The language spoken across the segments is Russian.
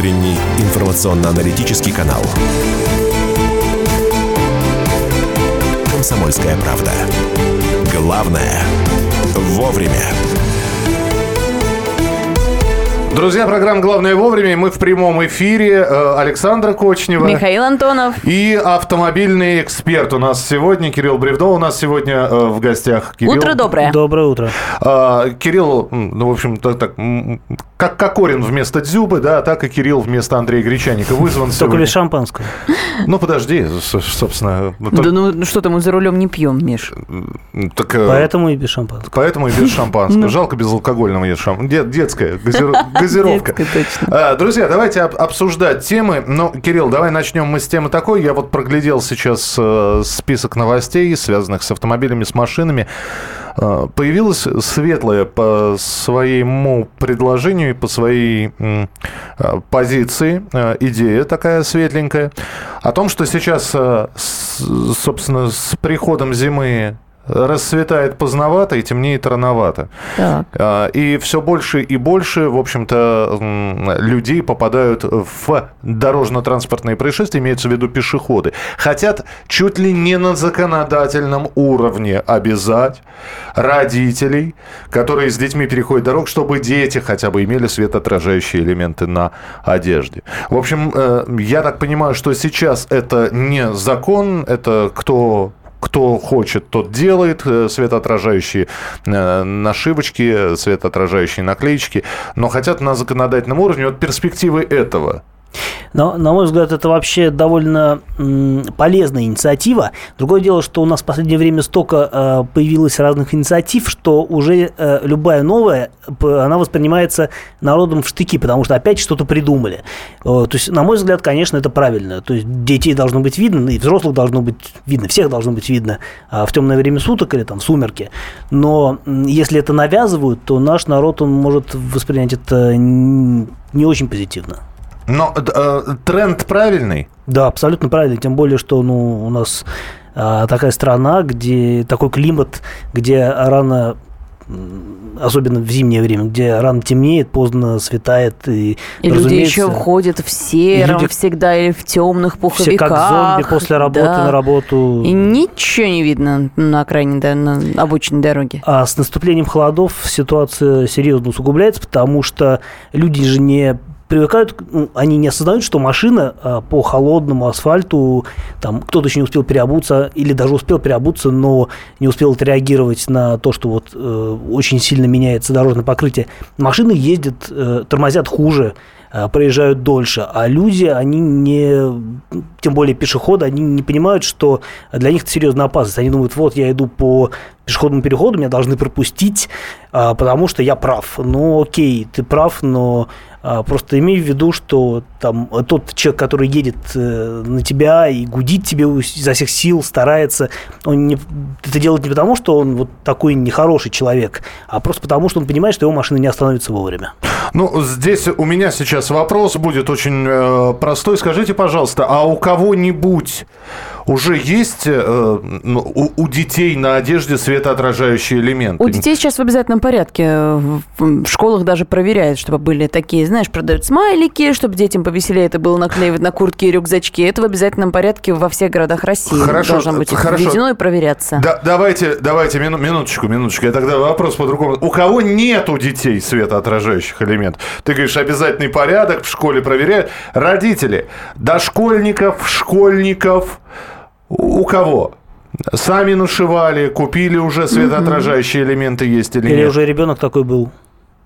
утренний информационно-аналитический канал. «Комсомольская правда». Главное – вовремя. Друзья, программа «Главное вовремя». Мы в прямом эфире. Э, Александра Кочнева. Михаил Антонов. И автомобильный эксперт у нас сегодня. Кирилл Бревдо у нас сегодня э, в гостях. Кирилл. Утро доброе. Доброе утро. А, Кирилл, ну, в общем, так, так, как Кокорин вместо Дзюбы, да, так и Кирилл вместо Андрея Гречаника вызван Только сегодня. без шампанского. Ну, подожди, собственно. ну, Да ну ну что там, мы за рулем не пьем, Миш. так, э, Поэтому и без шампанского. Поэтому и без шампанского. Жалко безалкогольного есть шампанского. детская газиро- газировка. Детская, точно. А, Друзья, давайте об- обсуждать темы. Ну, Кирилл, давай начнем мы с темы такой. Я вот проглядел сейчас э, список новостей, связанных с автомобилями, с машинами. Э, Появилась светлая по своему предложению и по своей э, позиции идея такая светленькая о том, что сейчас, собственно, с приходом зимы расцветает поздновато и темнеет рановато. Так. А, И все больше и больше, в общем-то, людей попадают в дорожно-транспортные происшествия, имеется в виду пешеходы. Хотят чуть ли не на законодательном уровне обязать родителей, которые с детьми переходят дорог, чтобы дети хотя бы имели светоотражающие элементы на одежде. В общем, э, я так понимаю, что сейчас это не закон, это кто кто хочет, тот делает э, светоотражающие э, нашивочки, светоотражающие наклеечки, но хотят на законодательном уровне. Вот перспективы этого. Но, на мой взгляд, это вообще довольно полезная инициатива. Другое дело, что у нас в последнее время столько э, появилось разных инициатив, что уже э, любая новая, она воспринимается народом в штыки, потому что опять что-то придумали. Э, то есть, на мой взгляд, конечно, это правильно. То есть, детей должно быть видно, и взрослых должно быть видно, всех должно быть видно а, в темное время суток или там в сумерки. Но м, если это навязывают, то наш народ, он может воспринять это не очень позитивно. Но э, тренд правильный. Да, абсолютно правильно. Тем более, что ну, у нас а, такая страна, где такой климат, где рано особенно в зимнее время, где рано темнеет, поздно светает. И, И люди еще ходят в сером люди- всегда или в темных все пуховиках. как зомби после работы да. на работу. И ничего не видно на окраине, да, на обочине дороги. А с наступлением холодов ситуация серьезно усугубляется, потому что люди же не привыкают, ну, они не осознают, что машина а, по холодному асфальту, там кто-то еще не успел переобуться или даже успел переобуться, но не успел отреагировать на то, что вот э, очень сильно меняется дорожное покрытие. Машины ездят, э, тормозят хуже, э, проезжают дольше, а люди, они не, тем более пешеходы, они не понимают, что для них это серьезная опасность. Они думают, вот я иду по пешеходному переходу, меня должны пропустить, а, потому что я прав. Ну, окей, ты прав, но просто имей в виду, что там тот человек, который едет э, на тебя и гудит тебе изо всех сил, старается, он не, это делает не потому, что он вот такой нехороший человек, а просто потому, что он понимает, что его машина не остановится вовремя. Ну, здесь у меня сейчас вопрос будет очень э, простой. Скажите, пожалуйста, а у кого-нибудь уже есть э, у, у детей на одежде светоотражающие элементы? У детей сейчас в обязательном порядке. В в школах даже проверяют, чтобы были такие, знаешь, продают смайлики, чтобы детям повеселее это было наклеивать на куртки и рюкзачки. Это в обязательном порядке во всех городах России. Хорошо, Должно быть хорошо. введено и проверяться. Да, давайте, давайте, мину- минуточку, минуточку. Я тогда вопрос по-другому. У кого нет у детей светоотражающих элементов? Ты говоришь, обязательный порядок, в школе проверяют. Родители, дошкольников, школьников, у кого? Сами нашивали, купили уже светоотражающие элементы есть или, Или нет? уже ребенок такой был.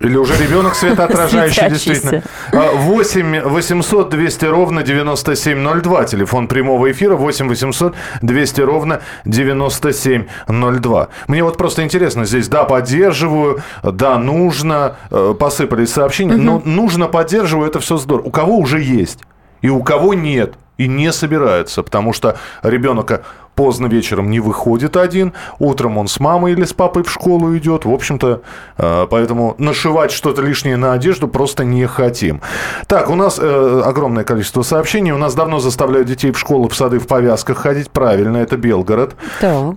Или уже ребенок светоотражающий, действительно. А, 8 800 200 ровно 9702. Телефон прямого эфира 8 800 200 ровно 9702. Мне вот просто интересно здесь, да, поддерживаю, да, нужно, э, посыпались сообщения, но нужно, поддерживаю, это все здорово. У кого уже есть и у кого нет, и не собираются, потому что ребенок поздно вечером не выходит один, утром он с мамой или с папой в школу идет, в общем-то, э, поэтому нашивать что-то лишнее на одежду просто не хотим. Так, у нас э, огромное количество сообщений, у нас давно заставляют детей в школу, в сады в повязках ходить, правильно, это Белгород. Так.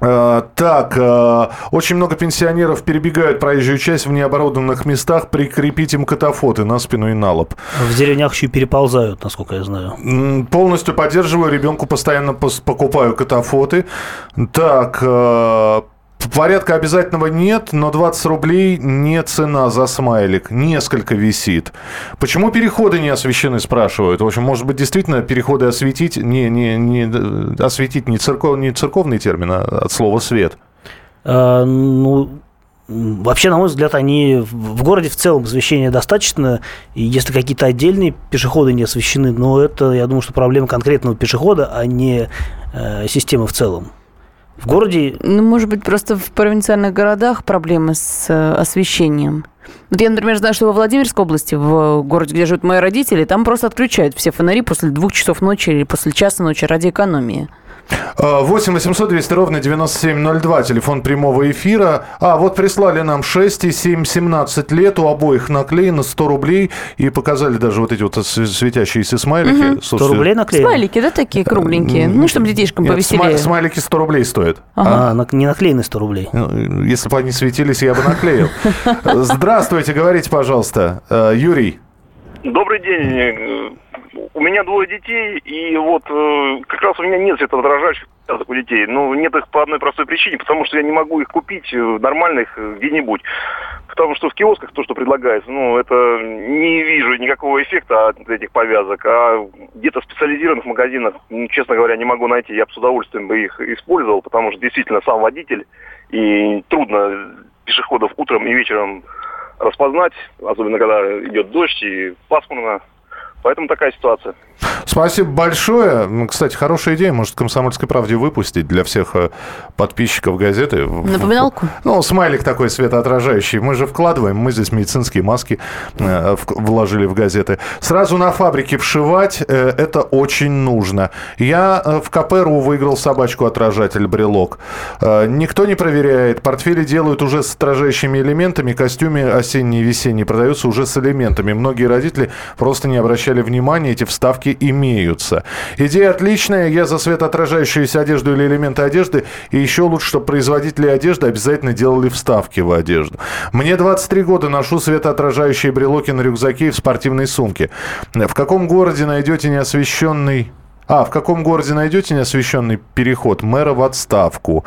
Э, Так, э, очень много пенсионеров перебегают проезжую часть в необорудованных местах. Прикрепить им катафоты на спину и на лоб. В деревнях еще и переползают, насколько я знаю. Полностью поддерживаю. Ребенку постоянно пос- покупаю катафоты. Так, э, порядка обязательного нет, но 20 рублей не цена за смайлик. Несколько висит. Почему переходы не освещены, спрашивают. В общем, может быть, действительно переходы осветить, не, не, не э, осветить не, церков, не церковный термин, а от слова свет. А, ну, вообще, на мой взгляд, они в городе в целом освещения достаточно. И если какие-то отдельные пешеходы не освещены, но это, я думаю, что проблема конкретного пешехода, а не э, системы в целом. В городе Ну, может быть, просто в провинциальных городах проблемы с э, освещением. Вот я, например, знаю, что во Владимирской области, в городе, где живут мои родители, там просто отключают все фонари после двух часов ночи или после часа ночи ради экономии. 8 800 200 ровно 9702, телефон прямого эфира. А, вот прислали нам 6 и 7, 17 лет, у обоих наклеено 100 рублей, и показали даже вот эти вот светящиеся смайлики. 100 рублей наклеено? Смайлики, да, такие кругленькие? Ну, чтобы детишкам Нет, повеселее. сма- смайлики 100 рублей стоят. А, нак- не наклеены 100 рублей. Ну, Если бы они светились, я бы наклеил. Здравствуйте, говорите, пожалуйста. Э, Юрий. Добрый день. У меня двое детей, и вот э, как раз у меня нет светоотражающих у детей. Ну, нет их по одной простой причине, потому что я не могу их купить э, нормальных э, где-нибудь. Потому что в киосках то, что предлагается, ну, это не вижу никакого эффекта от этих повязок. А где-то в специализированных магазинах, ну, честно говоря, не могу найти. Я бы с удовольствием бы их использовал, потому что действительно сам водитель, и трудно пешеходов утром и вечером распознать, особенно когда идет дождь и пасмурно. Поэтому такая ситуация. Спасибо большое. М, Кстати, хорошая идея. Может, «Комсомольской правде» выпустить для всех э, подписчиков газеты. Напоминалку? Ну, смайлик такой светоотражающий. Мы же вкладываем. Мы здесь медицинские маски э, вложили в газеты. Сразу на фабрике вшивать э, это очень нужно. Я в КПРУ выиграл собачку-отражатель брелок. Никто не проверяет. Портфели делают уже с отражающими элементами. Костюмы осенние и весенние продаются уже с элементами. Многие родители просто не обращали внимания. Эти вставки имеются. Идея отличная. Я за светоотражающуюся одежду или элементы одежды. И еще лучше, чтобы производители одежды обязательно делали вставки в одежду. Мне 23 года, ношу светоотражающие брелоки на рюкзаке и в спортивной сумке. В каком городе найдете неосвещенный... А, в каком городе найдете неосвещенный переход? Мэра в отставку.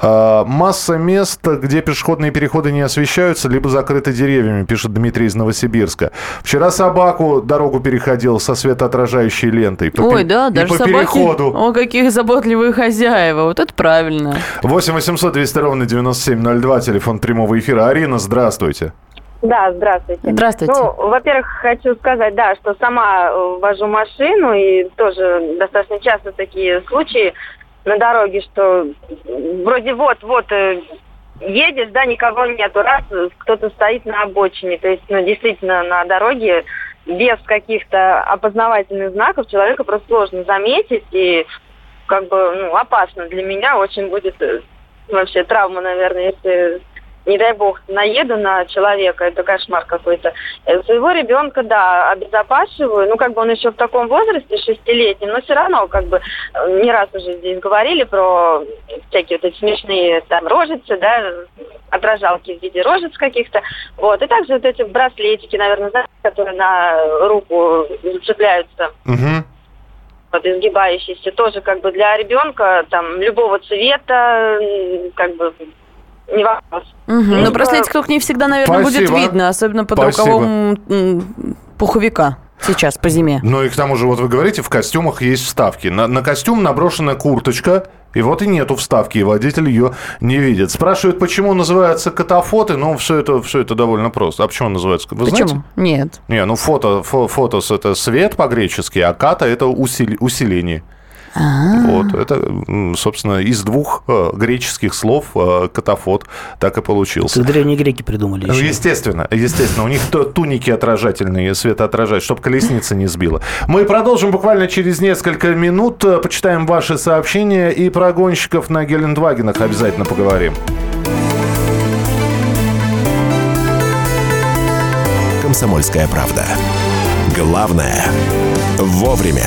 А, масса мест, где пешеходные переходы не освещаются, либо закрыты деревьями, пишет Дмитрий из Новосибирска. Вчера собаку дорогу переходил со светоотражающей лентой. По Ой, пе- да, и даже по собаки. переходу. О, каких заботливые хозяева. Вот это правильно. 8 800 200 ровно 9702, телефон прямого эфира. Арина, здравствуйте. Да, здравствуйте. Здравствуйте. Ну, во-первых, хочу сказать, да, что сама э, вожу машину, и тоже достаточно часто такие случаи на дороге, что вроде вот-вот э, едешь, да, никого нету, раз кто-то стоит на обочине, то есть, ну, действительно, на дороге без каких-то опознавательных знаков человека просто сложно заметить, и как бы, ну, опасно для меня очень будет э, вообще травма, наверное, если не дай бог, наеду на человека, это кошмар какой-то. Э, Своего ребенка, да, обезопасиваю, ну, как бы он еще в таком возрасте, шестилетнем, но все равно, как бы, э, не раз уже здесь говорили про всякие вот эти смешные там рожицы, да, отражалки в виде рожиц каких-то, вот, и также вот эти браслетики, наверное, знаете, которые на руку зацепляются Мгм. вот, изгибающиеся, тоже как бы для ребенка там любого цвета, как бы не вопрос. Мгм. Ну, Но браслетик только не всегда, наверное, будет Спасибо. видно, особенно под Спасибо. рукавом пуховика сейчас по зиме. Ну и к тому же, вот вы говорите, в костюмах есть вставки. На, на костюм наброшена курточка, и вот и нету вставки, и водитель ее не видит. Спрашивают, почему называются катафоты, ну, все это, все это довольно просто. А почему называется? Вы Почему? знаете? Нет. Не, ну фото, фо- фотос это свет по-гречески, а ката это усили- усиление. Вот, это, собственно, из двух э, греческих слов э, катафот так и получился. Это древние греки придумали Ну, еще. естественно, естественно. У них то- туники отражательные, светоотражают, чтобы колесница не сбила. Мы продолжим буквально через несколько минут. Э, Почитаем ваши сообщения и про гонщиков на Гелендвагенах обязательно поговорим. «Комсомольская правда». Главное – вовремя.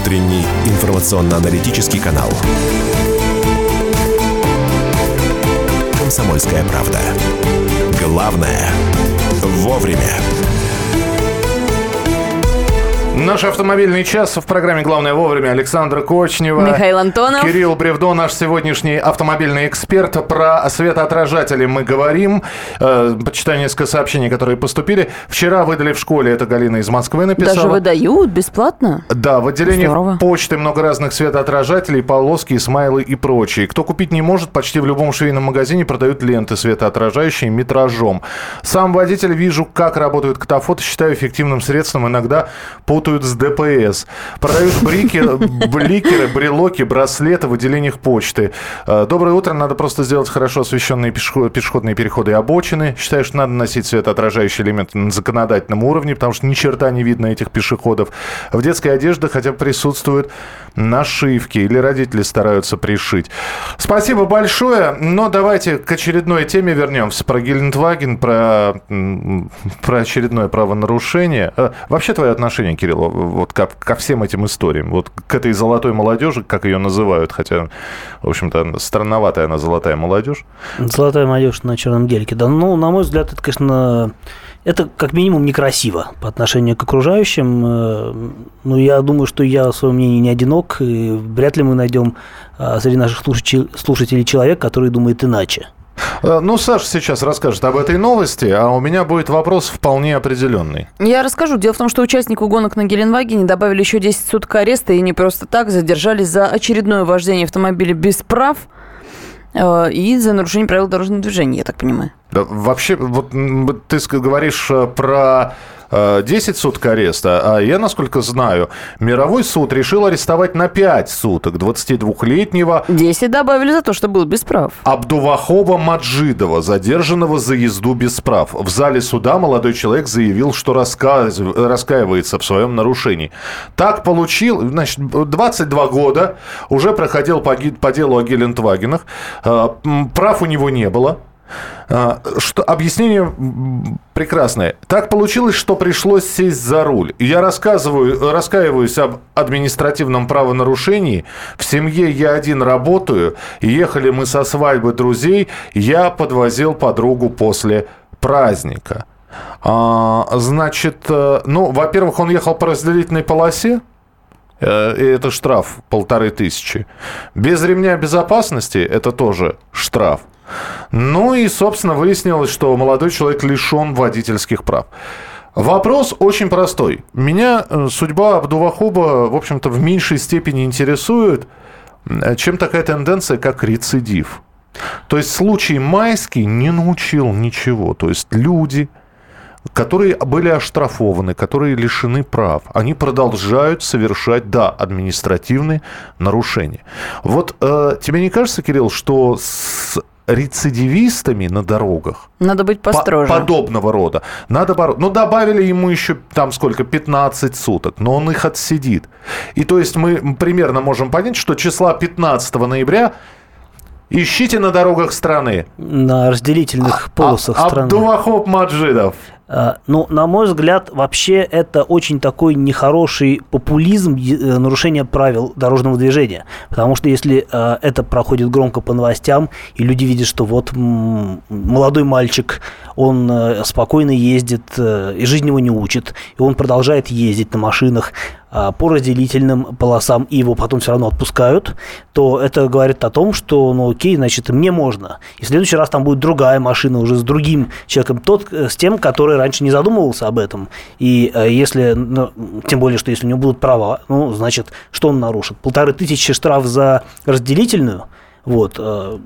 Утренний информационно-аналитический канал. «Комсомольская правда». Главное – вовремя. Наш автомобильный час в программе «Главное вовремя» Александра Кочнева. Михаил Антонов. Кирилл Бревдо, наш сегодняшний автомобильный эксперт. Про светоотражатели мы говорим. Э, почитаю несколько сообщений, которые поступили. Вчера выдали в школе, это Галина из Москвы написала. Даже выдают бесплатно? Да, в отделении Здорово. почты много разных светоотражателей, полоски, смайлы и прочие. Кто купить не может, почти в любом швейном магазине продают ленты светоотражающие метражом. Сам водитель вижу, как работают катафоты, считаю эффективным средством. Иногда путают с ДПС. Продают брики, бликеры, брелоки, браслеты в отделениях почты. Э, Доброе утро. Надо просто сделать хорошо освещенные пешеход- пешеходные переходы и обочины. Считаю, что надо носить светоотражающие элементы на законодательном уровне, потому что ни черта не видно этих пешеходов. В детской одежде хотя бы присутствуют нашивки или родители стараются пришить. Спасибо большое. Но давайте к очередной теме вернемся. Про Гелендваген, про, про очередное правонарушение. Э, Вообще твое отношение, Кирилл, вот ко, ко всем этим историям, вот к этой золотой молодежи, как ее называют, хотя, в общем-то, странноватая она золотая молодежь. Золотая молодежь на черном гелике. Да, ну, на мой взгляд, это, конечно, это как минимум некрасиво по отношению к окружающим. Э, Ну, я думаю, что я в своем мнении не одинок, и вряд ли мы найдем а, среди наших слушателей, человек, который думает иначе. Э, Ну, Саша сейчас расскажет об этой новости, а у меня будет вопрос вполне определенный. Я расскажу. Дело в том, что участнику гонок на Геленвагене добавили еще 10 суток ареста и не просто так задержались за очередное вождение автомобиля без прав э, и за нарушение правил дорожного движения, я так понимаю. Да, вообще, вот ты говоришь э, про э, 10 суток ареста, а я, насколько знаю, мировой суд решил арестовать на 5 суток 22-летнего 10 добавили за то, что был без прав. Абдувахова Маджидова, задержанного за езду без прав. В зале суда молодой человек заявил, что расказ- раскаивается в своем нарушении. Так получил, значит, 22 года, уже проходил по, по делу о Гелендвагенах, Э, прав у него не было. А, Что, объяснение прекрасное. Так получилось, что пришлось сесть за руль. Я рассказываю, раскаиваюсь об административном правонарушении. В семье я один работаю. Ехали мы со свадьбы друзей. Я подвозил подругу после праздника. А, значит, э, ну, во-первых, он ехал по разделительной полосе. Э, И это штраф полторы тысячи. Без ремня безопасности это тоже штраф. Ну и, собственно, выяснилось, что молодой человек лишен водительских прав. Вопрос очень простой. Меня э, судьба Абдувахуба, в общем-то, в меньшей степени интересует, э, чем такая тенденция, как рецидив. То есть случай майский не научил ничего. То есть люди, которые были оштрафованы, которые лишены прав, они продолжают совершать, да, административные нарушения. Вот э, тебе не кажется, Кирилл, что с рецидивистами на дорогах Надо быть по- построже. подобного рода. Надо бороться. Ну, добавили ему еще там сколько, 15 суток, но он их отсидит. И то есть мы примерно можем понять, что числа 15 ноября ищите на дорогах страны. На разделительных полосах А- страны. Абдувахоп Маджидов. А, Ну, на мой взгляд, вообще это очень такой нехороший популизм э, нарушения правил дорожного движения. Потому что если э, это проходит громко по новостям, и люди видят, что вот молодой мальчик, он э, спокойно ездит, э, и жизнь его не учит, и он продолжает ездить на машинах по разделительным полосам, и его потом все равно отпускают, то это говорит о том, что, ну окей, значит, мне можно. И в следующий раз там будет другая машина уже с другим человеком, тот э, с тем, который раньше не задумывался об этом. И э, если, ну, тем более, что если у него будут права, ну, значит, что он нарушит? Полторы тысячи штраф за разделительную? Вот. э,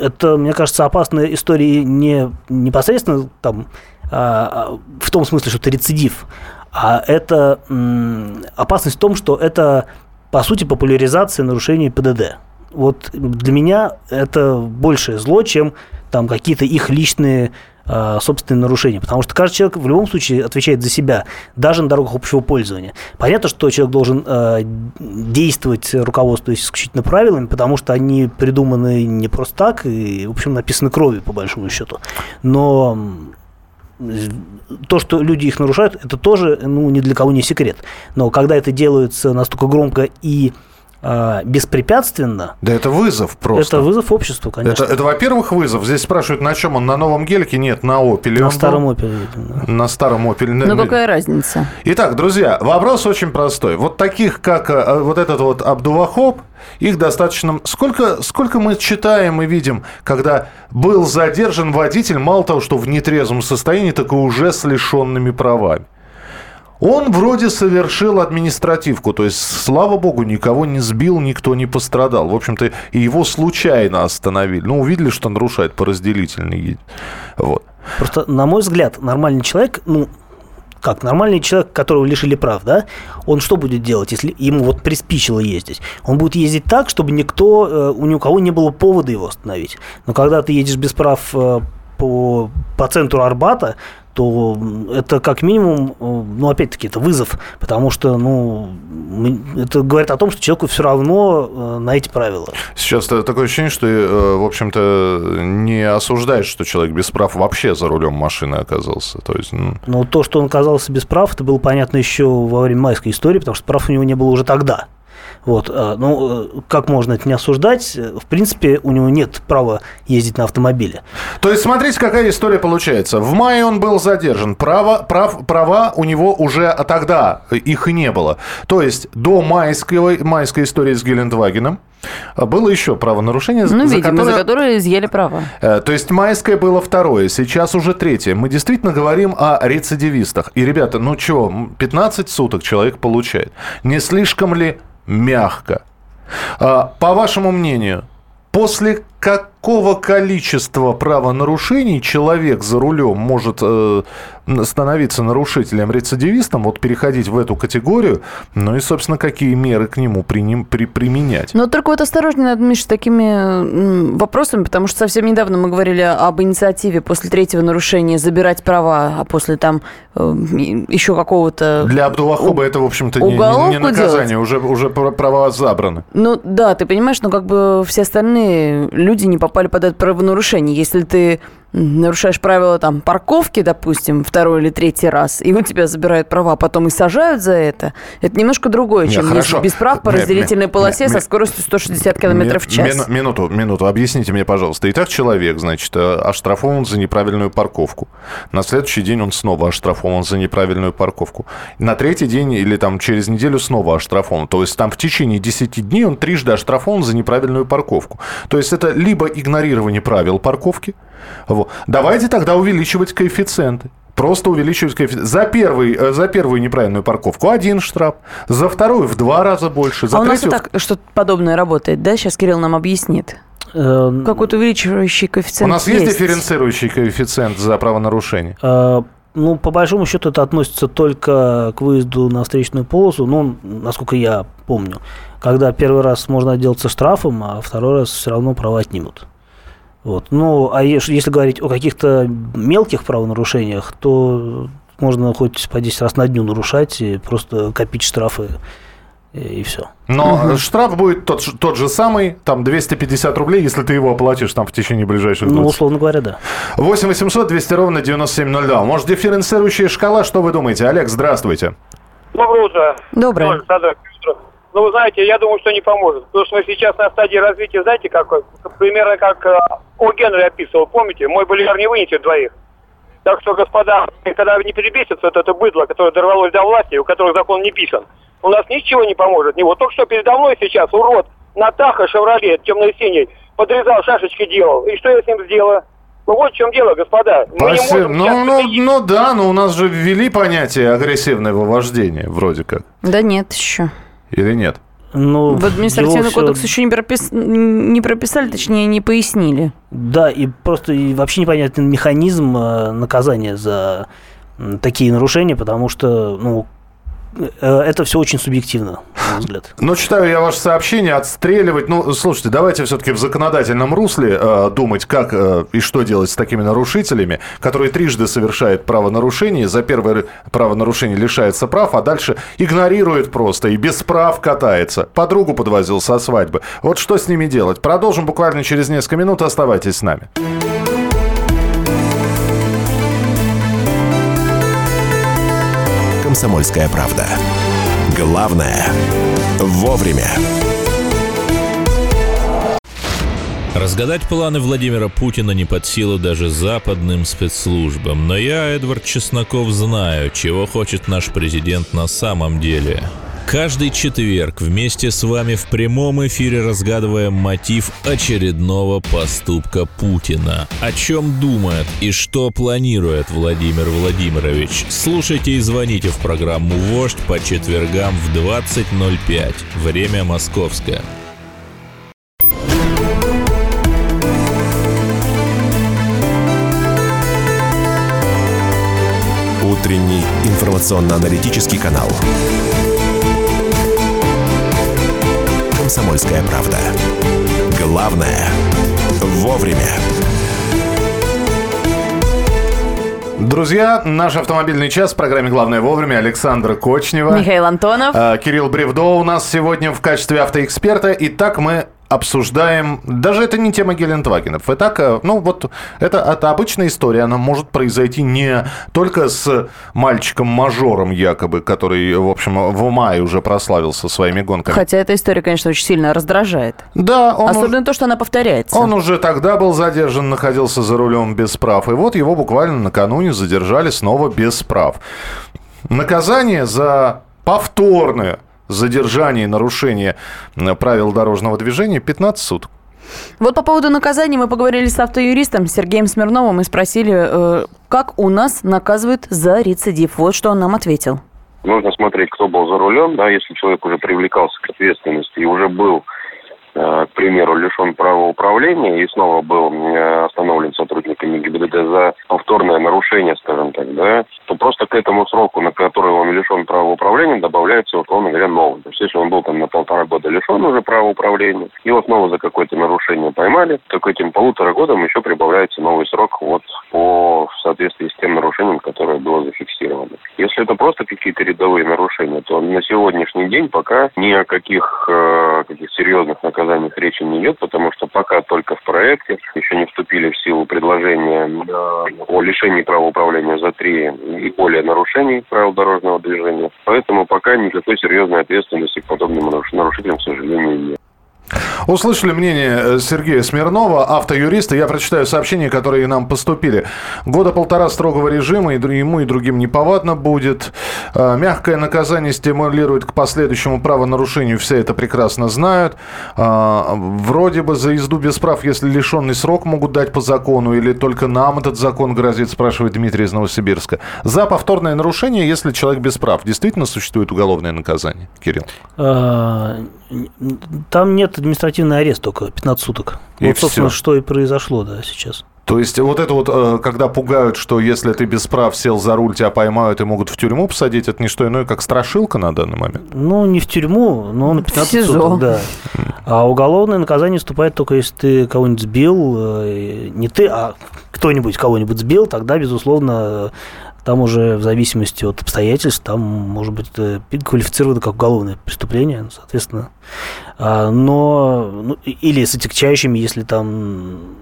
Это, мне кажется, опасная история не непосредственно там а, в том смысле, что это рецидив, а это опасность в том, что это, по сути, популяризация нарушений ПДД. Вот для меня это большее зло, чем там какие-то их личные а, собственные нарушения. Потому что каждый человек в любом случае отвечает за себя, даже на дорогах общего пользования. Понятно, что человек должен э, действовать, руководствуясь исключительно правилами, потому что они придуманы не просто так и, в общем, написаны кровью, по большому счету. Но то, что люди их нарушают, это тоже ну, ни для кого не секрет. Но когда это делается настолько громко и беспрепятственно. Да это вызов просто. Это вызов обществу, конечно. Это, это во-первых, вызов. Здесь спрашивают, на чем он, на новом гелике? Нет, на Опеле. На Он старом был- опеле. На старом Опеле. Ну какая разница? Итак, друзья, вопрос очень простой. Вот таких, как э, вот этот вот Абдувахоп, их достаточно... Сколько, сколько мы читаем и видим, когда был задержан водитель, мало того, что в нетрезвом состоянии, так и уже с лишенными правами. Он вроде совершил административку, то есть, слава богу, никого не сбил, никто не пострадал. В общем-то, и его случайно остановили. Ну, увидели, что нарушает по разделительной. Вот. Просто, на мой взгляд, нормальный человек, ну, как, нормальный человек, которого лишили прав, да, он что будет делать, если ему вот приспичило ездить? Он будет ездить так, чтобы никто, э, у ни у кого не было повода его остановить. Но когда ты едешь без прав э, по, по центру Арбата, то это как минимум, э, ну, опять-таки, это вызов, потому что, ну, это говорит о том, что человеку все равно э, на эти правила. Сейчас та- такое ощущение, что, э, в общем-то, не осуждаешь, что человек без прав вообще за рулем машины оказался. То есть, ну, Но то, что он оказался без прав, это было понятно еще во время майской истории, потому что прав у него не было уже тогда. Вот, а, ну, э, как можно это не осуждать? Э, В принципе, у него нет права ездить на автомобиле. То есть, смотрите, какая история получается. В мае он был задержан. Право, прав, права у него уже а тогда их и не было. То есть, до майской, майской истории с Гелендвагеном было еще правонарушение, Ну, за видимо, которое- за которые изъяли права. Э, То есть майское было второе, сейчас уже третье. Мы действительно говорим о рецидивистах. И, ребята, ну что, 15 суток человек получает. Не слишком ли мягко? А, По вашему мнению, после какого количества правонарушений человек за рулем может э, становиться нарушителем-рецидивистом, вот переходить в эту категорию, ну и, собственно, какие меры к нему приним- при- применять? Но только вот осторожнее надо, Миша, с такими вопросами, потому что совсем недавно мы говорили об инициативе после третьего нарушения забирать права, а после там э, и- еще какого-то... Для Абдулахоба это, в общем-то, не, не- наказание, уже, уже пр- права забраны. Ну да, ты понимаешь, но как бы все остальные люди не попали под это правонарушение. Если ты нарушаешь правила там парковки, допустим, второй или третий раз, и у тебя забирают права, а потом и сажают за это, это немножко другое, чем хорошо. если без прав по Ми- ми- разделительной полосе ми- со скоростью 160 км в час. мину- минуту, минуту, объясните мне, пожалуйста. Итак, человек, значит, э, оштрафован за неправильную парковку. На следующий день он снова оштрафован за неправильную парковку. На третий день или там через неделю снова оштрафован. То есть там в течение 10 дней он трижды оштрафован за неправильную парковку. То есть это либо игнорирование правил парковки. Вот. Давайте тогда увеличивать коэффициенты. Просто увеличивать коэффициент. За, первый, э, за первую неправильную парковку один штраф, за вторую в два раза больше, за а у нас третью... так что-то подобное работает, да? Сейчас Кирилл нам объяснит. Э, Какой-то увеличивающий У коэффициент нас есть дифференцирующий коэффициент за правонарушение? э, Ну, по большому счету, это относится только к выезду на встречную полосу, ну, насколько я помню. Когда первый раз можно отделаться штрафом, а второй раз все равно права отнимут. Вот. Ну, а если говорить о каких-то мелких правонарушениях, то можно хоть по 10 раз на дню нарушать и просто копить штрафы, и, все. Но штраф будет тот, тот же самый, там 250 рублей, если ты его оплатишь там в течение ближайших Ну, 20. условно говоря, да. 8 800 200 ровно 9702. Может, дифференцирующая шкала, что вы думаете? Олег, здравствуйте. Доброе утро. Доброе. Утро. Ну, вы знаете, я думаю, что не поможет. Потому что мы сейчас на стадии развития, знаете, какой? Примерно как э, О. Генри описывал, помните? Мой боливар не вынесет двоих. Так что, господа, когда не перебесится вот это быдло, которое дорвалось до власти, у которых закон не писан, у нас ничего не поможет. Не вот только что передо мной сейчас урод на Таха Шевроле темно-синий подрезал, шашечки делал. И что я с ним сделала? Ну вот в чем дело, господа. Мы не Спасибо. можем Ну, сейчас ну, победить. ну да, но у нас же ввели понятие агрессивного вождения, вроде как. Да нет еще. Или нет? Ну, В административный его кодекс еще не, пропис- не прописали, точнее, не пояснили. Да, и просто и вообще непонятен механизм э, наказания за такие нарушения, потому что, ну, это все очень субъективно, на мой взгляд. Ну, читаю я ваше сообщение, отстреливать. Ну, слушайте, давайте все-таки в законодательном русле э, думать, как э, и что делать с такими нарушителями, которые трижды совершают правонарушение, за первое правонарушение лишается прав, а дальше игнорирует просто и без прав катается. Подругу подвозил со свадьбы. Вот что с ними делать? Продолжим буквально через несколько минут. Оставайтесь с нами. «Комсомольская правда». Главное – вовремя. Разгадать планы Владимира Путина не под силу даже западным спецслужбам. Но я, Эдвард Чесноков, знаю, чего хочет наш президент на самом деле. Каждый четверг вместе с вами в прямом эфире разгадываем мотив очередного поступка Путина. О чем думает и что планирует Владимир Владимирович. Слушайте и звоните в программу «Вождь» по четвергам в 20.05. Время московское. Утренний информационно-аналитический канал. «Комсомольская правда». Главное – вовремя. Друзья, наш автомобильный час в программе «Главное вовремя» Александра Кочнева. Михаил Антонов. А, Кирилл Бревдо у нас сегодня в качестве автоэксперта. Итак, мы обсуждаем... Даже это не тема Гелендвагенов. Итак, э, ну вот это, это обычная история. Она может произойти не только с мальчиком-мажором якобы, который, в общем, в мае уже прославился своими гонками. Хотя эта история, конечно, очень сильно раздражает. Да, он, Особенно то, что она повторяется. он уже тогда был задержан, находился за рулем без прав. И вот его буквально накануне задержали снова без прав. Наказание за повторное задержание и нарушение правил дорожного движения 15 суток. Вот по поводу наказаний мы поговорили с автоюристом Сергеем Смирновым и спросили, э, как у нас наказывают за рецидив. Вот что он нам ответил. Нужно смотреть, кто был за рулем, да, если человек уже привлекался к ответственности и уже был, э, к примеру, лишен права управления и снова был э, остановлен сотрудниками ГИБДД за повторное нарушение, скажем так, да, то просто к этому сроку, на который он лишен права управления, добавляется, условно говоря, новый. То есть, если он был там на полтора года лишен уже права управления, его снова за какое-то нарушение поймали, то к этим полутора годам еще прибавляется новый срок вот по в соответствии с тем нарушением, которое было зафиксировано. Если это просто какие-то рядовые нарушения, то на сегодняшний день пока ни о каких, э, каких серьезных наказаниях речи не идет, потому что пока только в проекте еще не вступили в силу предложения э, о лишении права управления за три и более нарушений правил дорожного движения. Поэтому пока никакой серьезной ответственности к подобным наруш- нарушителям, к сожалению, нет. Услышали мнение э, Сергея Смирнова, автоюриста. Я прочитаю сообщения, которые нам поступили. Года полтора строгого режима, и ему и другим неповадно будет. Э, Мягкое наказание стимулирует к последующему правонарушению. Все это прекрасно знают. А, Вроде бы за езду без прав, если лишенный срок могут дать по закону, или только нам этот закон грозит, спрашивает Дмитрий из Новосибирска. За повторное нарушение, если человек без прав, действительно существует уголовное наказание, Кирилл? Там нет административный арест только 15 суток. И вот, собственно, всё. что и произошло, да, сейчас. То есть вот это вот, э, когда пугают, что если ты без прав сел за руль, тебя поймают и могут в тюрьму посадить, это не что иное, как страшилка на данный момент. Ну, не в тюрьму, но на 15 СИЗО. суток, да. А уголовное наказание вступает только если ты кого-нибудь сбил, э, не ты, а кто-нибудь кого-нибудь сбил, тогда, безусловно, там уже в зависимости от обстоятельств, там может быть квалифицировано как уголовное преступление, соответственно. А, Но, ну, или с отягчающими, если там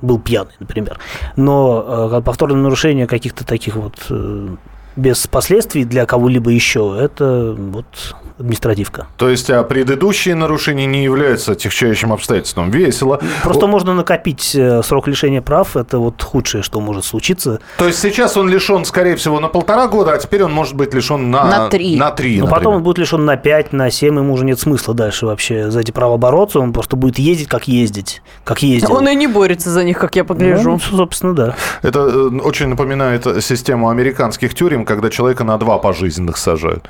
был пьяный, например. Но э, повторное нарушение каких-то таких вот э, без последствий для кого-либо еще, это вот административка. То есть а предыдущие нарушения не являются отягчающим обстоятельством. Весело. Просто О, можно накопить э, срок лишения прав, это вот худшее, что может случиться. То есть сейчас он лишен, скорее всего, на полтора года, а теперь он может быть лишен на, На три. На три Но например. потом он будет лишен на 5, на 7, ему уже нет смысла дальше вообще за эти права бороться, он просто будет ездить, как ездить, как ездил. Он и не борется за них, как я погляжу. Ну, собственно, да. Это э, очень напоминает систему американских тюрем, когда человека на два пожизненных сажают.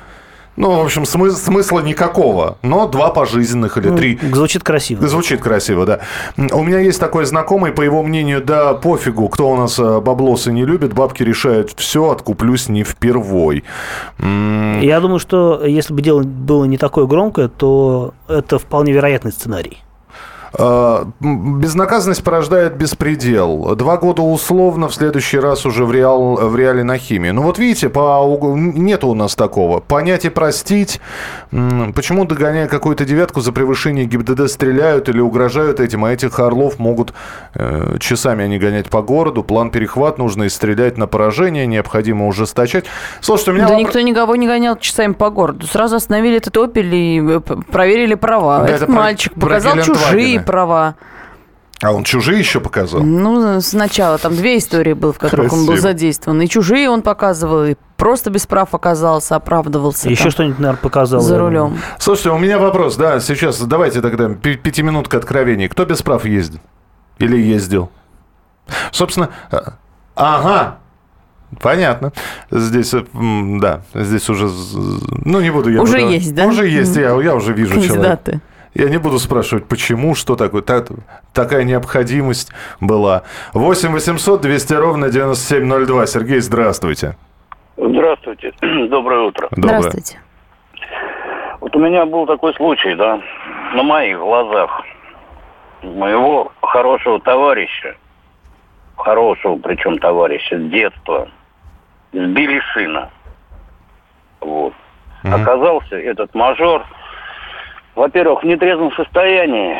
Ну, в общем, смы- смысла никакого. Но два пожизненных или Ну, три. Звучит красиво. Звучит красиво, да. У меня есть такой знакомый, по его мнению, да пофигу, кто у нас э, баблосы не любит, бабки решают все, откуплюсь не впервой. Я думаю, что если бы дело было не такое громкое, то это вполне вероятный сценарий. Э, Безнаказанность порождает беспредел. Два года условно, в следующий раз уже в, реал, в реале на химии. Ну вот видите, по, нет у нас такого. Понять и простить. Почему, догоняя какую-то девятку за превышение ГИБДД, стреляют или угрожают этим, а этих орлов могут э, часами они гонять по городу. План перехват нужно и стрелять на поражение, необходимо ужесточать. Слушайте, у меня... Да вопрос- никто никого не гонял часами по городу. Сразу остановили этот «Опель» и э, проверили права. Да, этот это мальчик про показал чужие права. А он чужие еще показал? Ну, сначала там две истории было, в которых он был Красиво. задействован. И чужие он показывал, и просто без прав оказался, оправдывался. Еще что-нибудь, наверное, показал. за рулем. Слушайте, у меня вопрос, да, сейчас давайте тогда пятиминутка откровений. Кто без прав ездит? Или ездил? Собственно, э, ага, понятно. Здесь, э, да, здесь уже, ну не буду я... Уже есть, да? Уже есть, я, я уже вижу человека. Я не буду спрашивать, почему, что такое. Так- такая необходимость была. 8 800 200 ровно 9702. Сергей, здравствуйте. Здравствуйте, доброе утро. Доброе. Здравствуйте. Вот у меня был такой случай, да, на моих глазах моего хорошего товарища, хорошего причем товарища с детства, сбили сына. Вот. Оказался этот мажор, во-первых, в нетрезвом состоянии,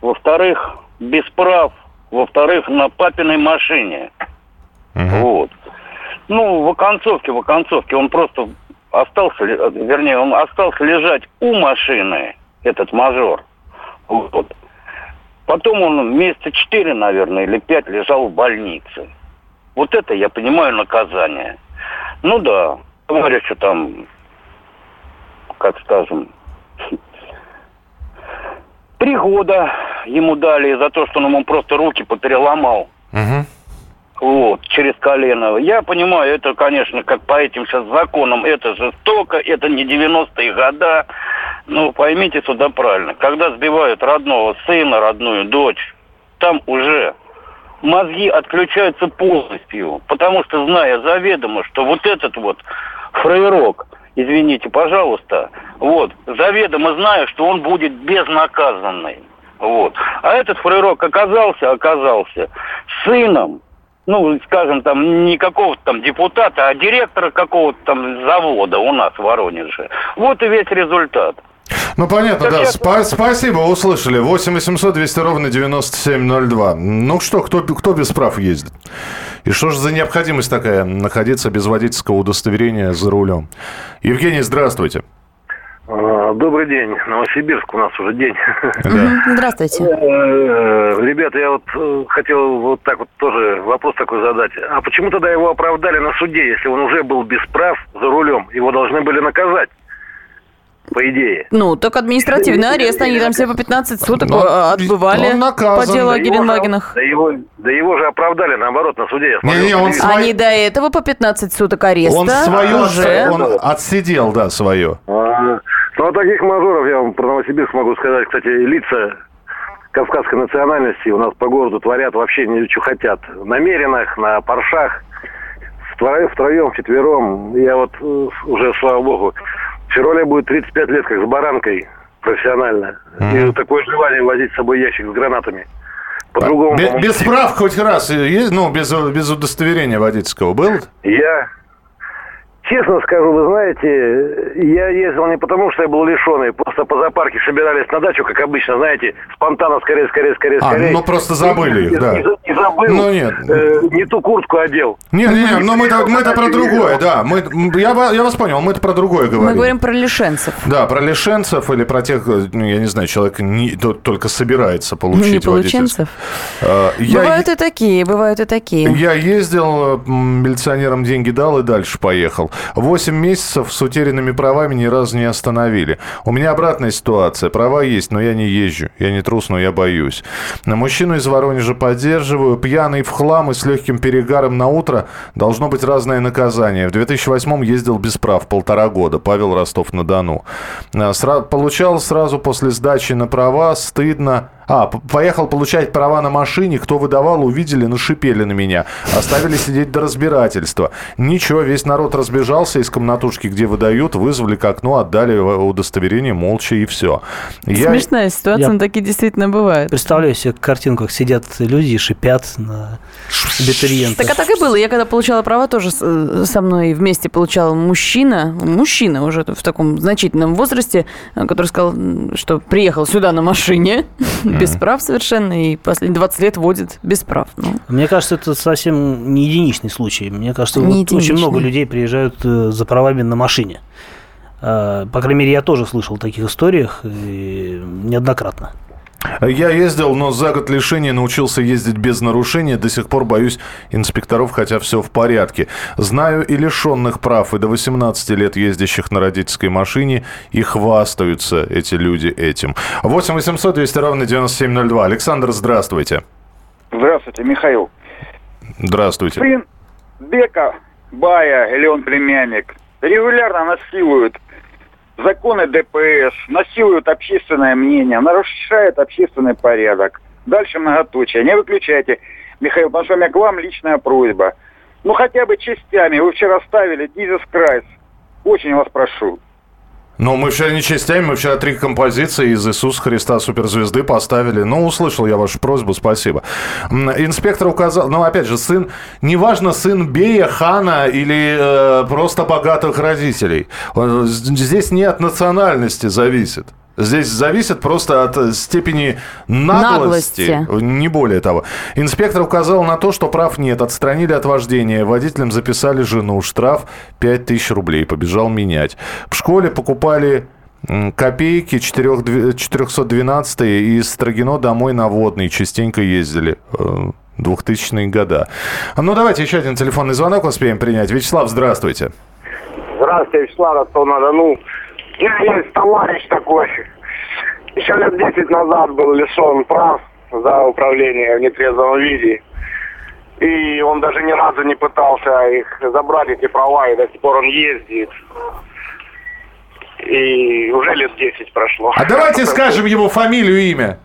во-вторых, без прав, во-вторых, на папиной машине. Вот. Ну, в оконцовке, в оконцовке он просто остался, вернее, он остался лежать у машины, этот мажор. Вот. Потом он месяца четыре, наверное, или пять лежал в больнице. Вот это я понимаю наказание. Ну да, товарищу там, как скажем, три года ему дали за то, что он ему просто руки попереломал. Вот, через колено. Я понимаю, это, конечно, как по этим сейчас законам, это жестоко, это не 90-е года. Ну, поймите сюда правильно. Когда сбивают родного сына, родную дочь, там уже мозги отключаются полностью. Потому что, зная заведомо, что вот этот вот фрейрок, извините, пожалуйста, вот, заведомо знаю, что он будет безнаказанный. Вот. А этот фрейрок оказался, оказался сыном ну, скажем, там, не какого-то там депутата, а директора какого-то там завода у нас в Воронеже. Вот и весь результат. Ну, понятно, да. Спа- спасибо, услышали. 8 800 200 ровно 9702. Ну что, кто, кто без прав ездит? И что же за необходимость такая, находиться без водительского удостоверения за рулем? Евгений, здравствуйте. А, Добрый день. Новосибирск у нас уже день. Да. Здравствуйте. Э, Ребята, я вот э, хотел вот так вот тоже вопрос такой задать. А почему тогда его оправдали на суде, если он уже был без прав за рулем? Его должны были наказать, по идее. Ну, так административный арест, они там все по 15 суток Но э, отбывали по делу о Да его же- Геленвагенах. Да его, да его же оправдали, наоборот, на суде. Я смотрел Не-не, он свой- Они до этого по 15 суток ареста Он свое, уже... он отсидел, да, свое. А, Ну, а таких мажоров, я вам про Новосибирск могу сказать, кстати, лица кавказской национальности у нас по городу творят вообще не что хотят. На Меринах, на Паршах, втроем, втроем, вчетвером. Я вот э, уже, слава богу, в феврале будет 35 лет, как с баранкой профессионально. И такое желание возить с собой ящик с гранатами. По-другому... Без, без прав хоть раз, есть, ну, без, без удостоверения водительского был? Я, честно скажу, вы знаете, я ездил не потому, что я был лишенный, просто по зоопарке собирались на дачу, как обычно, знаете, спонтанно, скорее, скорее, скорее, А, скорее. ну просто забыли их, И- да. И, и забыл. Ну, нет. Э, не ту куртку одел. Не-не-не, но мы-то, мы-то про другое, да. Мы, я, я вас понял, мы-то про другое говорим. Мы говорим про лишенцев. Да, про лишенцев или про тех, э, ну, я не знаю, человек не, то- только собирается получить Не полученцев. Э, Я, Бывают и такие, бывают и такие. я ездил, э, милиционерам деньги дал и дальше поехал. Восемь месяцев с утерянными правами ни разу не остановили. У меня обратная ситуация. Права есть, но я не езжу. Я не трус, но я боюсь. На мужчину из Воронежа поддерживаю. Пьяный в хлам и с легким перегаром на утро должно быть разное наказание. В 2008 ездил без прав полтора года. Павел Ростов-на-Дону. А, сра- Получал сразу после сдачи на права. Стыдно. А, поехал получать права на машине. Кто выдавал, увидели, нашипели на меня. Оставили сидеть до разбирательства. Ничего, весь народ разбежался из комнатушки, где выдают. Вызвали к окну, отдали удостоверение молча и все. Я... Смешная ситуация, Я- но такие действительно бывают. Представляю себе картинку, как сидят люди и шипят на абитуриента. Так а так и было. Я когда получала права, тоже э, со мной вместе получал мужчина, мужчина уже в таком значительном возрасте, э, который сказал, что приехал сюда на машине, без прав совершенно, и последние 20 лет водит без прав. Ну, Мне кажется, это совсем не единичный случай. Мне кажется, Не вот очень много людей приезжают э, за правами на машине. А, По крайней мере, я тоже слышал о таких историях и неоднократно. Я ездил, но за год лишения научился ездить без нарушения. До сих пор боюсь инспекторов, хотя все в порядке. Знаю и лишенных прав, и до 18 лет ездящих на родительской машине, и хвастаются эти люди этим. 8 800 200 ровно 9702. Александр, здравствуйте. Здравствуйте, Михаил. Здравствуйте. Сын Бека Бая, или он племянник, регулярно насилуют законы ДПС, насилуют общественное мнение, нарушают общественный порядок. Дальше многоточие. Не выключайте, Михаил, потому что у меня к вам личная просьба. Ну, хотя бы частями. Вы вчера ставили Jesus Christ. Очень вас прошу. Но мы вчера не частями, мы вчера три композиции из Иисуса Христа суперзвезды поставили. Ну, услышал я вашу просьбу, спасибо. Инспектор указал, ну, опять же, сын, неважно, сын Бея, хана или э, просто богатых родителей. З- Здесь не от национальности зависит. Здесь зависит просто от э, степени наглости, Наглости. не более того. Инспектор указал на то, что прав нет, отстранили от вождения. Водителям записали жену, штраф 5000 рублей, побежал менять. В школе покупали копейки 4, 412 и из Строгино домой на Водный частенько ездили. э, 2000-е года. Ну, давайте еще один телефонный звонок успеем принять. Вячеслав, здравствуйте. Здравствуйте, Вячеслав Ростов-на-Дону. У меня есть товарищ такой. Еще лет 10 назад был лишен прав за управление в нетрезвом виде. И он даже ни разу не пытался их забрать, эти права, и до сих пор он ездит. И уже лет 10 прошло. А давайте скажем ему фамилию, имя.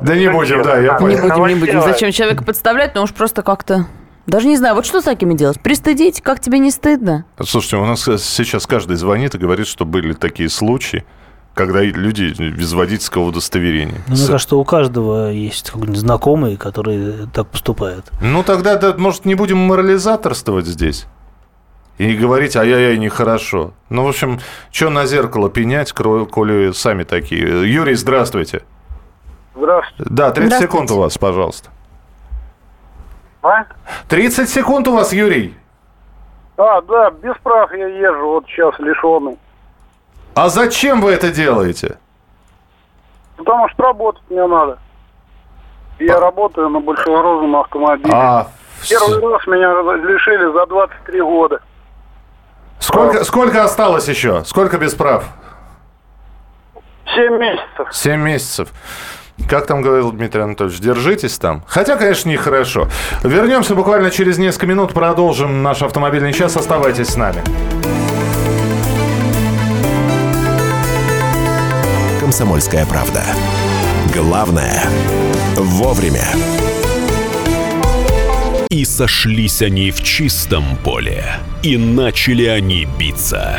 Да не будем, да, я не понял. будем, не будем. Зачем человека подставлять, но уж просто как-то... Даже не знаю, вот что с такими делать? Пристыдить? Как тебе не стыдно? Слушайте, у нас э, сейчас каждый звонит и говорит, что были такие случаи, когда люди без водительского удостоверения. Ну, мне кажется, у каждого есть какой-нибудь знакомый, который так поступает. Ну, тогда, да, может, не будем морализаторствовать здесь? И говорить, ай-яй-яй, нехорошо. Ну, в общем, что на зеркало пенять, коли сами такие. Юрий, здравствуйте. Здравствуйте. Да, 30 Здравствуйте. секунд у вас, пожалуйста. А? 30 секунд у вас, Юрий. А, да, без прав я езжу, вот сейчас лишенный. А зачем вы это делаете? Потому что работать мне надо. Я работаю на большегрузном автомобиле. А, Первый раз меня лишили за 23 года. Сколько, сколько осталось еще? Сколько без прав? 7 месяцев. 7 месяцев. Как там говорил Дмитрий Анатольевич, держитесь там. Хотя, конечно, нехорошо. Вернемся буквально через несколько минут, продолжим наш автомобильный час. Оставайтесь с нами. «Комсомольская правда». Главное – вовремя. И сошлись они в чистом поле, и начали они биться.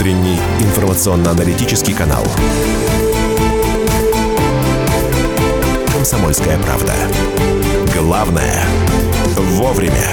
Утренний информационно-аналитический канал. «Комсомольская правда». Главное – вовремя.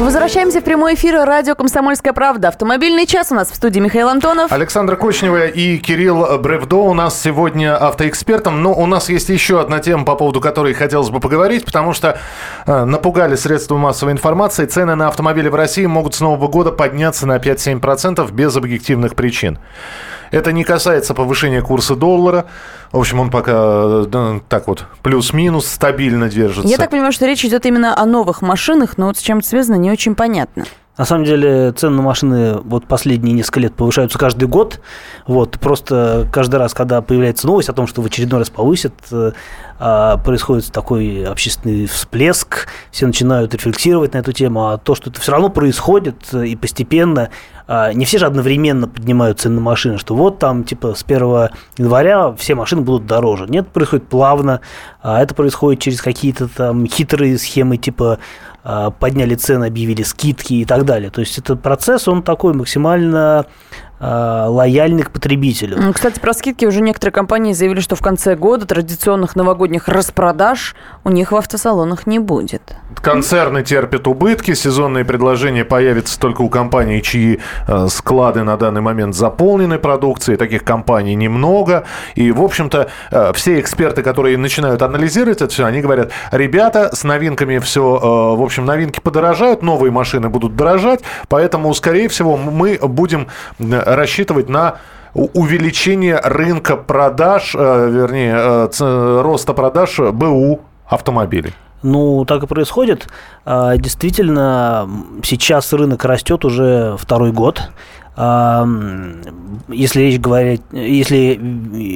Возвращаемся в прямой эфир радио «Комсомольская правда». Автомобильный час у нас в студии Михаил Антонов. Александра Кочнева и Кирилл Бревдо у нас сегодня автоэкспертом. Но у нас есть еще одна тема, по поводу которой хотелось бы поговорить, потому что э, напугали средства массовой информации. Цены на автомобили в России могут с Нового года подняться на 5-7% без объективных причин. Это не касается повышения курса доллара. В общем, он пока да, так вот плюс-минус стабильно держится. Я так понимаю, что речь идет именно о новых машинах, но вот с чем это связано, не очень понятно. На самом деле цены на машины вот последние несколько лет повышаются каждый год. Вот, просто каждый раз, когда появляется новость о том, что в очередной раз повысят, э, а, происходит такой общественный всплеск, все начинают рефлексировать на эту тему, а то, что это все равно происходит э, и постепенно, не все же одновременно поднимают цены на машины, что вот там типа с 1 января все машины будут дороже. Нет, происходит плавно, а это происходит через какие-то там хитрые схемы типа а, подняли цены, объявили скидки и так далее. То есть этот процесс, он такой максимально а, лояльны к потребителю. Кстати, про скидки уже некоторые компании заявили, что в конце года традиционных новогодних распродаж у них в автосалонах не будет. Концерны терпят убытки, сезонные предложения появятся только у компаний, чьи э, склады на данный момент заполнены продукцией. Таких компаний немного. И, в общем-то, э, все эксперты, которые начинают анализировать это все, они говорят, ребята, с новинками все, э, в общем, новинки подорожают, новые машины будут дорожать, поэтому, скорее всего, мы будем рассчитывать на увеличение рынка продаж, э, вернее, э, роста продаж БУ автомобилей. Ну, так и происходит. А, действительно, сейчас рынок растет уже второй год если речь говорить, если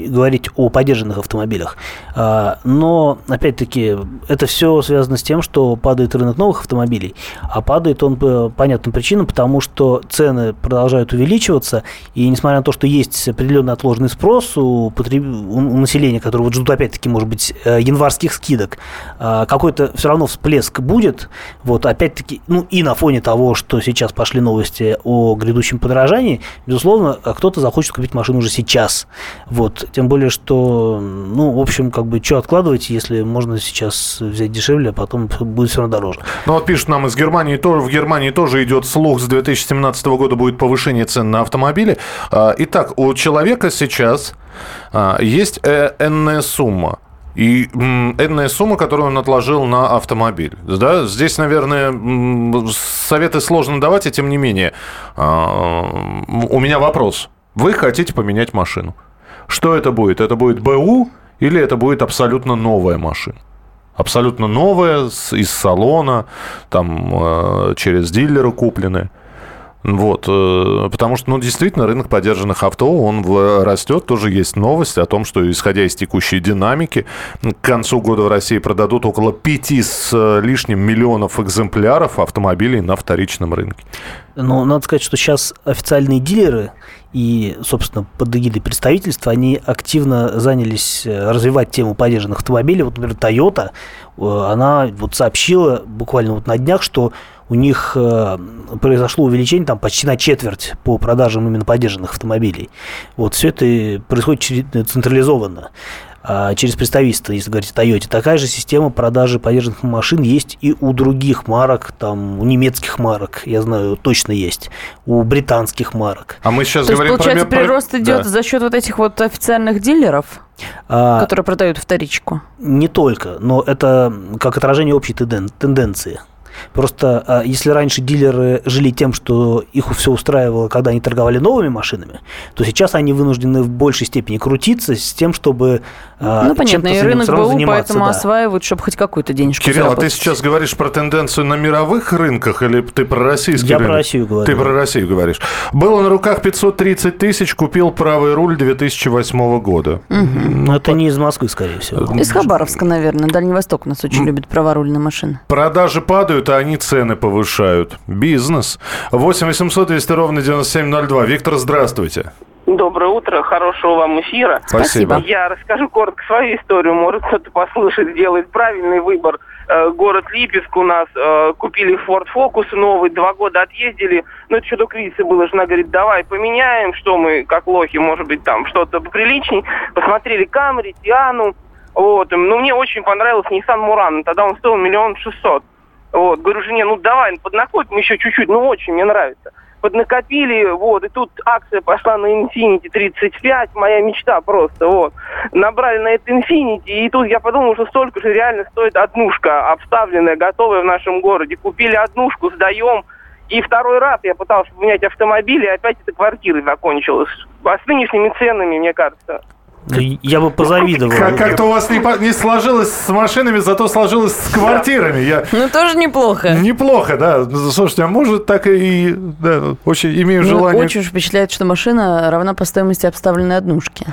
говорить о поддержанных автомобилях. А, но, опять-таки, это все связано с тем, что падает рынок новых автомобилей, а падает он по понятным причинам, потому что цены продолжают увеличиваться, и несмотря на то, что есть определенный отложенный спрос у, потреб... у населения, которое вот ждут, опять-таки, может быть, э, январских скидок, а, какой-то все равно всплеск будет, вот, опять-таки, ну, и на фоне того, что сейчас пошли новости о грядущем подорожании, подорожании, безусловно, кто-то захочет купить машину уже сейчас. Вот. Тем более, что, ну, в общем, как бы, что откладывать, если можно сейчас взять дешевле, а потом будет все равно дороже. Ну, вот пишут нам из Германии, тоже, в Германии тоже идет слух, с 2017 года будет повышение цен на автомобили. А, итак, у человека сейчас а, есть э, энная сумма. И энная сумма, которую он отложил на автомобиль. Да? Здесь, наверное, советы сложно давать, и тем не менее. А, у меня вопрос. Вы хотите поменять машину. Что это будет? Это будет БУ или это будет абсолютно новая машина? Абсолютно новая, из салона, там, э, через дилера купленная. Вот, э, потому что, ну, действительно, рынок поддержанных авто, он растет. Тоже есть новость о том, что, исходя из текущей динамики, к концу года в России продадут около 5 с э, лишним миллионов экземпляров автомобилей на вторичном рынке. Ну, надо сказать, что сейчас официальные дилеры и, собственно, под эгидой представительства, они активно занялись э, развивать тему поддержанных автомобилей. Вот, например, Toyota, она вот сообщила буквально вот на днях, что у них э, произошло увеличение там почти на четверть по продажам именно поддержанных автомобилей. Вот все это происходит централизованно а через представительство, если говорить о Toyota. Такая же система продажи поддержанных машин есть и у других марок, там, у немецких марок, я знаю, точно есть, у британских марок. А мы сейчас То говорим есть, получается, про... прирост идет да. за счет вот этих вот официальных дилеров? А, которые продают вторичку. Не только, но это как отражение общей тенденции. Просто а, если раньше дилеры жили тем, что их все устраивало, когда они торговали новыми машинами, то сейчас они вынуждены в большей степени крутиться с тем, чтобы а, Ну, понятно, и рынок БУ заниматься, поэтому да. осваивают, чтобы хоть какую-то денежку Кирилл, а ты заработать. сейчас говоришь про тенденцию на мировых рынках или ты про российский Я про рынок? Россию говорю. Ты про Россию говоришь. Было на руках 530 тысяч, купил правый руль 2008 года. Но это не из Москвы, скорее всего. Из Хабаровска, наверное. Дальний Восток нас очень любит праворульные машины. Продажи падают, а они цены повышают. Бизнес. 8 800 200 ровно 9702. Виктор, здравствуйте. Доброе утро, хорошего вам эфира. Спасибо. Я расскажу коротко свою историю, может кто-то послушает, сделает правильный выбор. Э, Город Липецк у нас, э, купили Ford Focus новый, два года отъездили, ну это еще до кризиса было, жена говорит, давай поменяем, что мы, как лохи, может быть, там что-то поприличней. Посмотрели Камри, Тиану, вот, ну мне очень понравился Nissan Murano, тогда он стоил миллион шестьсот. Вот, говорю жене, ну давай, поднакопим еще чуть-чуть, ну очень мне нравится. Поднакопили, вот, и тут акция пошла на Infiniti 35, моя мечта просто, вот. Набрали на это Infiniti, и тут я подумал, что столько же реально стоит однушка, обставленная, готовая в нашем городе. Купили однушку, сдаем, и второй раз я пытался поменять автомобиль, и опять эта квартира закончилась. А с нынешними ценами, мне кажется, Я бы позавидовал. Как- Как-то у вас не, не сложилось с машинами, зато сложилось с квартирами. Я... Ну, тоже неплохо. Неплохо, да. Слушайте, а может так и... Да, очень имею Ну, желание... очень уж впечатляет, что машина равна по стоимости обставленной однушки.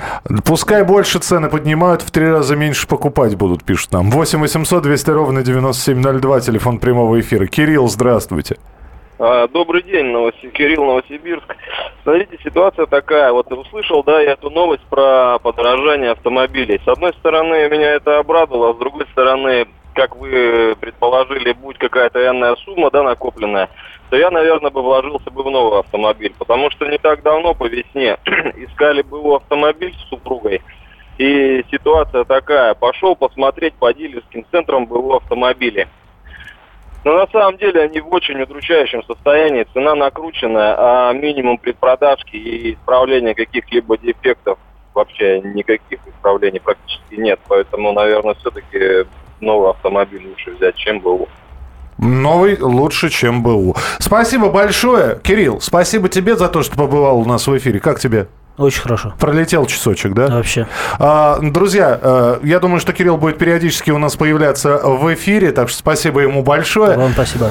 Пускай больше цены поднимают, в три раза меньше покупать будут, пишут нам. 8 800 200 ровно 9702, телефон прямого эфира. Кирилл, здравствуйте. А, Добрый день, Новоси- Кирилл, Новосибирск. Смотрите, ситуация такая. Вот услышал, да, я эту новость про подорожание автомобилей. С одной стороны, меня это обрадовало, а с другой стороны, как вы предположили, будь какая-то энная сумма, да, накопленная, то я, наверное, бы вложился бы в новый автомобиль. Потому что не так давно, по весне, искали бы автомобиль с супругой. И ситуация такая. Пошел посмотреть по дилерским центрам БУ автомобили. Но на самом деле они в очень удручающем состоянии. Цена накрученная, а минимум предпродажки и исправления каких-либо дефектов вообще никаких исправлений практически нет. Поэтому, наверное, все-таки новый автомобиль лучше взять, чем был. Новый лучше, чем БУ. Спасибо большое. Кирилл, спасибо тебе за то, что побывал у нас в эфире. Как тебе? Очень хорошо. Пролетел часочек, да? Вообще. А, друзья, э, я думаю, что Кирилл будет периодически у нас появляться в эфире, так что спасибо ему большое. Вам спасибо.